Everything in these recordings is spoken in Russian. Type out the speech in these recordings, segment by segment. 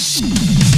you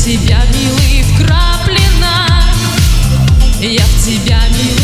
тебя, милый, вкраплена. Я в тебя, милый.